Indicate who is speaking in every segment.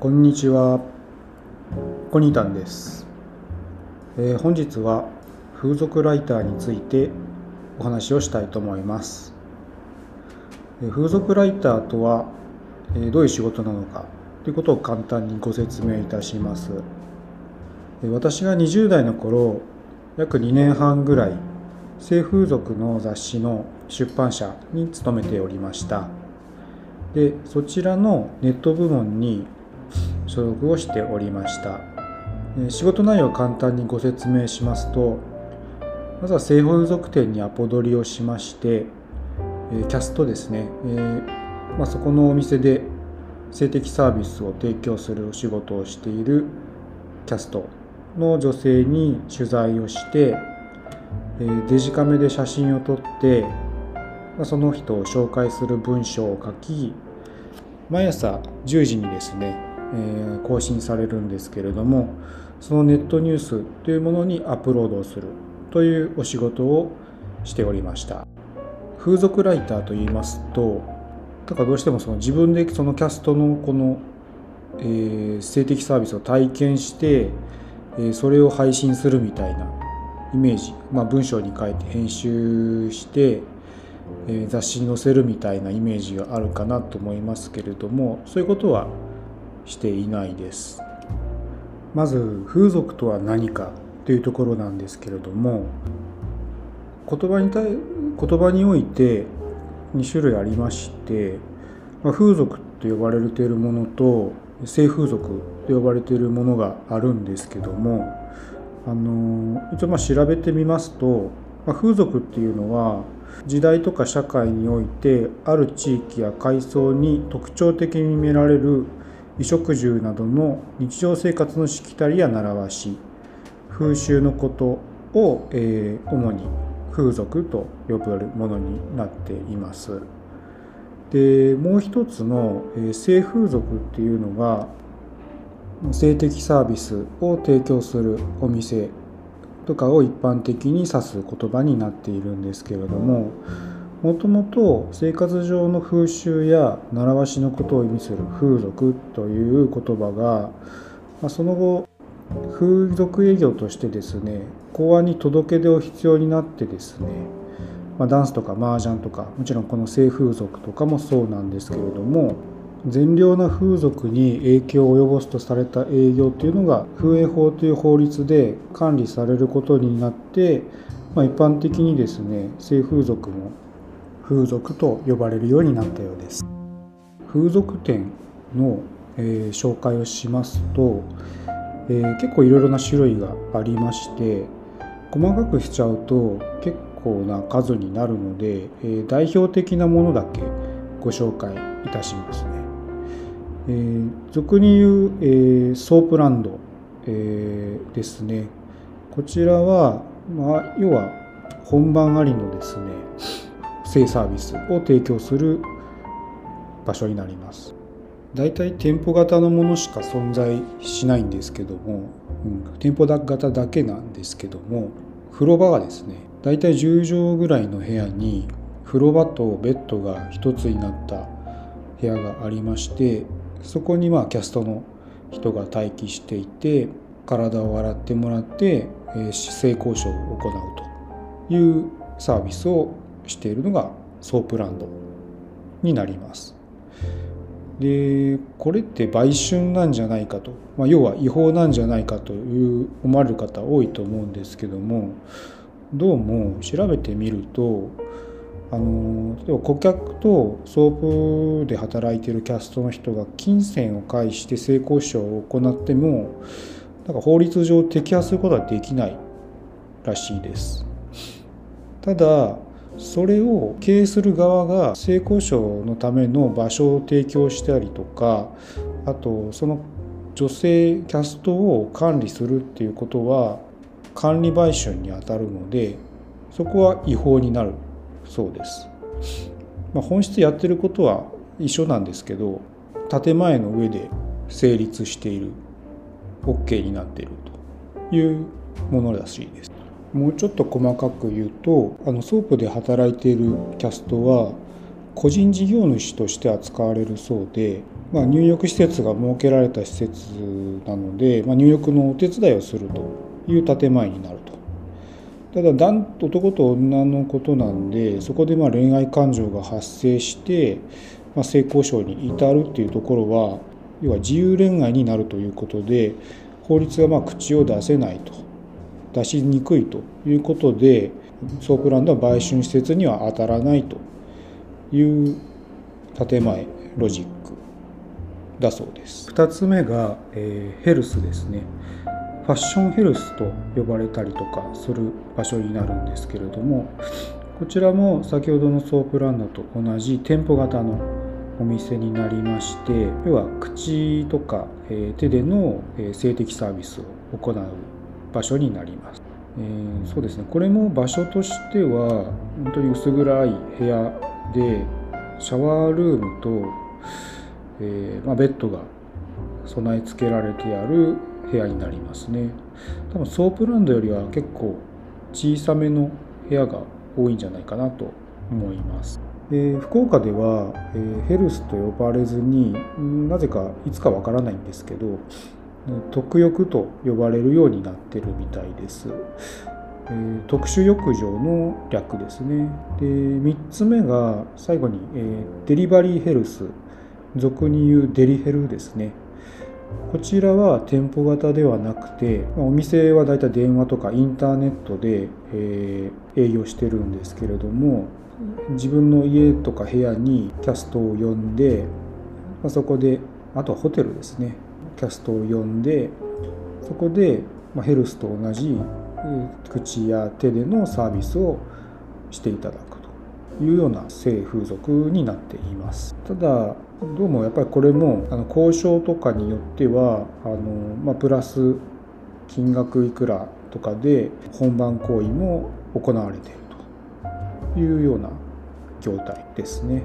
Speaker 1: こんにちは。コニタンです、えー本日は風俗ライターについてお話をしたいと思います。えー風俗ライターとは、えーどういう仕事なのかということを簡単にご説明いたします。えー私が20代の頃、約2年半ぐらい性風俗の雑誌の出版社に勤めておりました。でそちらのネット部門に所属をしておりました。仕事内容を簡単にご説明しますとまずは性風俗店にアポ取りをしましてキャストですね、えーまあ、そこのお店で性的サービスを提供するお仕事をしているキャストの女性に取材をしてえデジカメで写真を撮ってまその人を紹介する文章を書き毎朝10時にですね、え更新されるんですけれどもそのネットニュースというものにアップロードをするというお仕事をしておりました。風俗ライターといいますとだからどうしてもその自分でそのキャストのこの、えー性的サービスを体験して、えーそれを配信するみたいなイメージ、まあ、文章に書いて編集してえー雑誌に載せるみたいなイメージがあるかなと思いますけれどもそういうことはしていないです。まず風俗とは何かというところなんですけれども言葉に対言葉において2種類ありまして、まあ、風俗と呼ばれているものと性風俗と呼ばれているものがあるんですけどもあの一応まあ調べてみますと、まあ、風俗っていうのは時代とか社会においてある地域や階層に特徴的に見られる衣食住などの日常生活のしきたりや習わし風習のことを、えー主に風俗と呼ばれるものになっています。でもう一つの、えー性風俗っていうのが性的サービスを提供するお店とかを一般的に指す言葉になっているんですけれどももともと生活上の風習や習わしのことを意味する風俗という言葉が、ま、その後風俗営業としてですね公安に届け出を必要になってですね、ま、ダンスとか麻雀とかもちろんこの性風俗とかもそうなんですけれども善良な風俗に影響を及ぼすとされた営業というのが風営法という法律で管理されることになって、ま、一般的にですね性風俗も風俗と呼ばれるようになったようです風俗店の、えー紹介をしますと、えー結構いろいろな種類がありまして細かくしちゃうと結構な数になるので、えー代表的なものだけご紹介いたしますね。えー俗に言う、えーソープランド、えーですね。こちらは、まあ、要は本番ありのですね、性サービスを提供する場所になります。大体店舗型のものしか存在しないんですけども、うん、店舗型だけなんですけども風呂場がですね大体10畳ぐらいの部屋に風呂場とベッドが一つになった部屋がありましてそこにまあキャストの人が待機していて体を洗ってもらって、えー性交渉を行うというサービスをしているのがソープランドになります。でこれって売春なんじゃないかと、まあ、要は違法なんじゃないかという思われる方多いと思うんですけどもどうも調べてみるとあの例えば顧客とソープで働いてるキャストの人が金銭を介して性交渉を行ってもなんか法律上摘発することはできないらしいです。ただそれを経営する側が性交渉のための場所を提供したりとかあとその女性キャストを管理するっていうことは管理売春にあたるのでそこは違法になるそうです。まあ、本質やってることは一緒なんですけど建前の上で成立している OK になっているというものらしいです。もうちょっと細かく言うとあのソープで働いているキャストは個人事業主として扱われるそうでまあ、入浴施設が設けられた施設なので、まあ、入浴のお手伝いをするという建前になると。ただ男と女のことなんでそこでまあ恋愛感情が発生して、まあ、性交渉に至るっていうところは要は自由恋愛になるということで法律がまあ口を出せないと出しにくいということでソープランドは売春施設には当たらないという建前ロジックだそうです。2つ目が、えー、ヘルスですね。ファッションヘルスと呼ばれたりとかする場所になるんですけれどもこちらも先ほどのソープランドと同じ店舗型のお店になりまして要は口とか、えー、手での、えー、性的サービスを行う場所になります、えー、そうですね。これも場所としては本当に薄暗い部屋でシャワールームとえー、まあ、ベッドが備え付けられてある部屋になりますね。多分ソープランドよりは結構小さめの部屋が多いんじゃないかなと思います、えー、福岡では、えー、ヘルスと呼ばれずになぜかいつかわからないんですけど特浴と呼ばれるようになってるみたいです、えー、特殊浴場の略ですね。で3つ目が最後に、えデリバリーヘルス。俗に言うデリヘルですね。こちらは店舗型ではなくてお店はだいたい電話とかインターネットで、えー、営業してるんですけれども自分の家とか部屋にキャストを呼んで、まあ、そこであとはホテルですね。キャストを呼んでそこで、ま、ヘルスと同じ口や手でのサービスをしていただくというような性風俗になっていますただどうもやっぱりこれもあの交渉とかによってはあの、まあ、プラス金額いくらとかで本番行為も行われているというような業態ですね。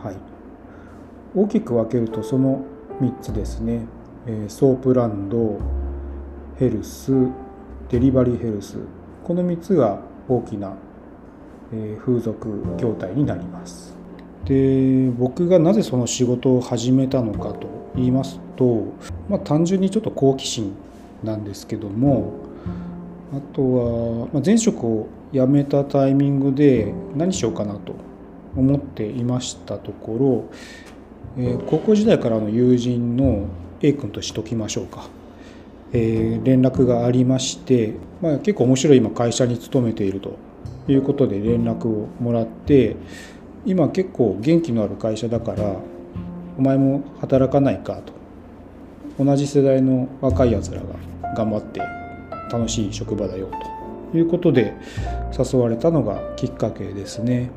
Speaker 1: はい、大きく分けるとその3つですね、えソープランドヘルスデリバリーヘルスこの3つが大きな風俗業態になります。で僕がなぜその仕事を始めたのかと言いますと、まあ、単純にちょっと好奇心なんですけどもあとは、ま、前職を辞めたタイミングで何しようかなと思っていましたところ、えー、高校時代からの友人の A 君としときましょうか、えー、連絡がありまして、まあ、結構面白い今会社に勤めているということで連絡をもらって今結構元気のある会社だからお前も働かないかと同じ世代の若いやつらが頑張って楽しい職場だよということで誘われたのがきっかけですね。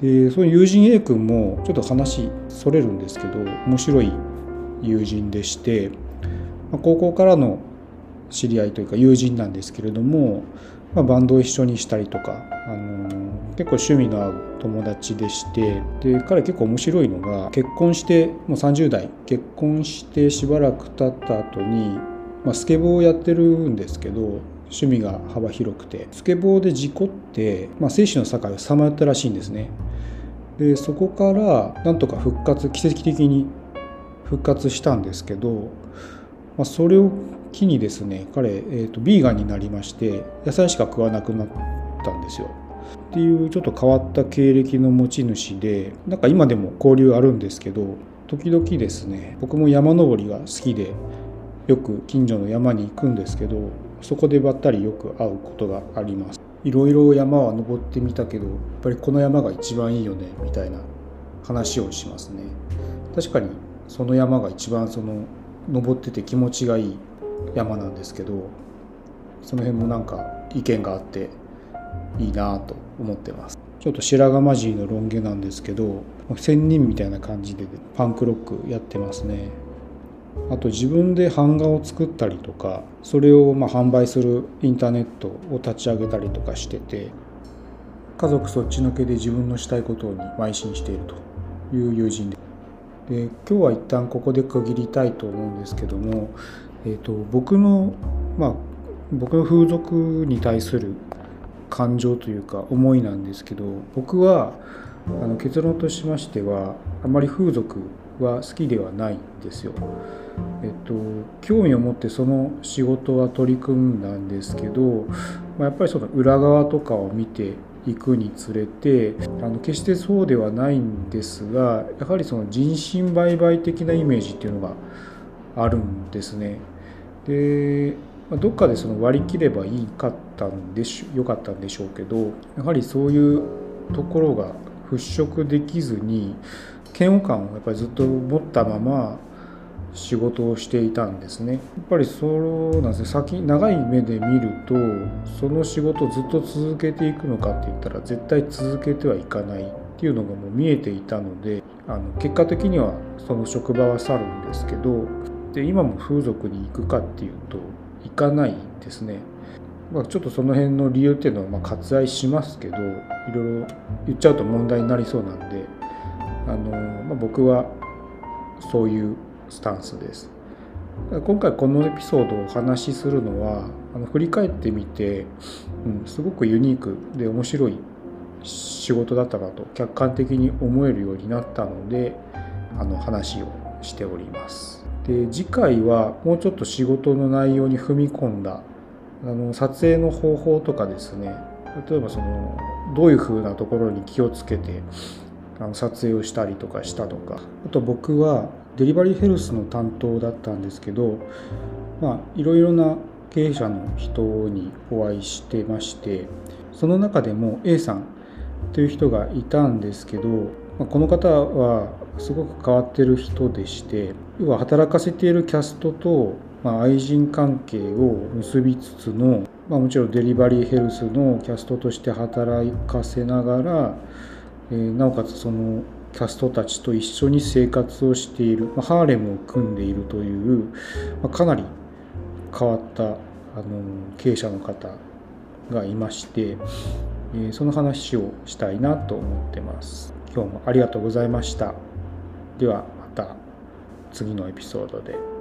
Speaker 1: でその友人 A 君もちょっと話それるんですけど面白い友人でしてまあ高校からの知り合いというか友人なんですけれどもまあ、バンドを一緒にしたりとか、あの、結構趣味の合う友達でしてで彼結構面白いのが結婚してもう30代結婚してしばらく経った後に、まあ、スケボーをやってるんですけど趣味が幅広くてスケボーで事故って、まあ、生死の境をさまよったらしいんですねでそこからなんとか復活奇跡的に復活したんですけど、まあ、それを機にですね彼、えーと、ビーガンになりまして野菜しか食わなくなったんですよ。っていうちょっと変わった経歴の持ち主でなんか今でも交流あるんですけど時々ですね僕も山登りが好きでよく近所の山に行くんですけどそこでばったりよく会うことがあります。いろいろ山は登ってみたけどやっぱりこの山が一番いいよねみたいな話をしますね。確かにその山が一番その登ってて気持ちがいい山なんですけどその辺もなんか意見があっていいなと思ってます。ちょっと白髪混じりのロン毛なんですけど仙人みたいな感じでパンクロックやってますね。あと自分で版画を作ったりとかそれをま販売するインターネットを立ち上げたりとかしてて家族そっちのけで自分のしたいことに邁進しているという友人でで今日は一旦ここで区切りたいと思うんですけどもえーと、僕のまあ僕の風俗に対する感情というか思いなんですけど僕はあの結論としましてはあまり風俗は好きではないんですよ。えっと、興味を持ってその仕事は取り組んだんですけど、まあ、やっぱりその裏側とかを見ていくにつれてあの決してそうではないんですがやはりその人身売買的なイメージっていうのがあるんですね。でどっかでその割り切ればいいかったんでしよかったんでしょうけどやはりそういうところが払拭できずに嫌悪感をやっぱりずっと持ったまま仕事をしていたんですねやっぱりそうなんですね先長い目で見るとその仕事をずっと続けていくのかって言ったら絶対続けてはいかないっていうのがもう見えていたのであの結果的にはその職場は去るんですけどで今も風俗に行くかっていうと行かないですね。まあ、ちょっとその辺の理由っていうのはま割愛しますけどいろいろ言っちゃうと問題になりそうなんであの、まあ、僕はそういうスタンスです。今回このエピソードをお話しするのはあの振り返ってみて、うん、すごくユニークで面白い仕事だったなと客観的に思えるようになったのであの話をしております。で次回はもうちょっと仕事の内容に踏み込んだあの撮影の方法とかですね例えばそのどういうふうなところに気をつけてあの撮影をしたりとかしたとかあと僕はデリバリーヘルスの担当だったんですけどまあいろいろな経営者の人にお会いしてましてその中でも A さんという人がいたんですけど、まあ、この方はすごく変わってる人でして要は働かせているキャストと、まあ、愛人関係を結びつつの、まあ、もちろんデリバリーヘルスのキャストとして働かせながら、えー、なおかつそのキャストたちと一緒に生活をしている、まあ、ハーレムを組んでいるという、まあ、かなり変わったあの経営者の方がいまして、えー、その話をしたいなと思ってます。今日もありがとうございました。ではまた次のエピソードで。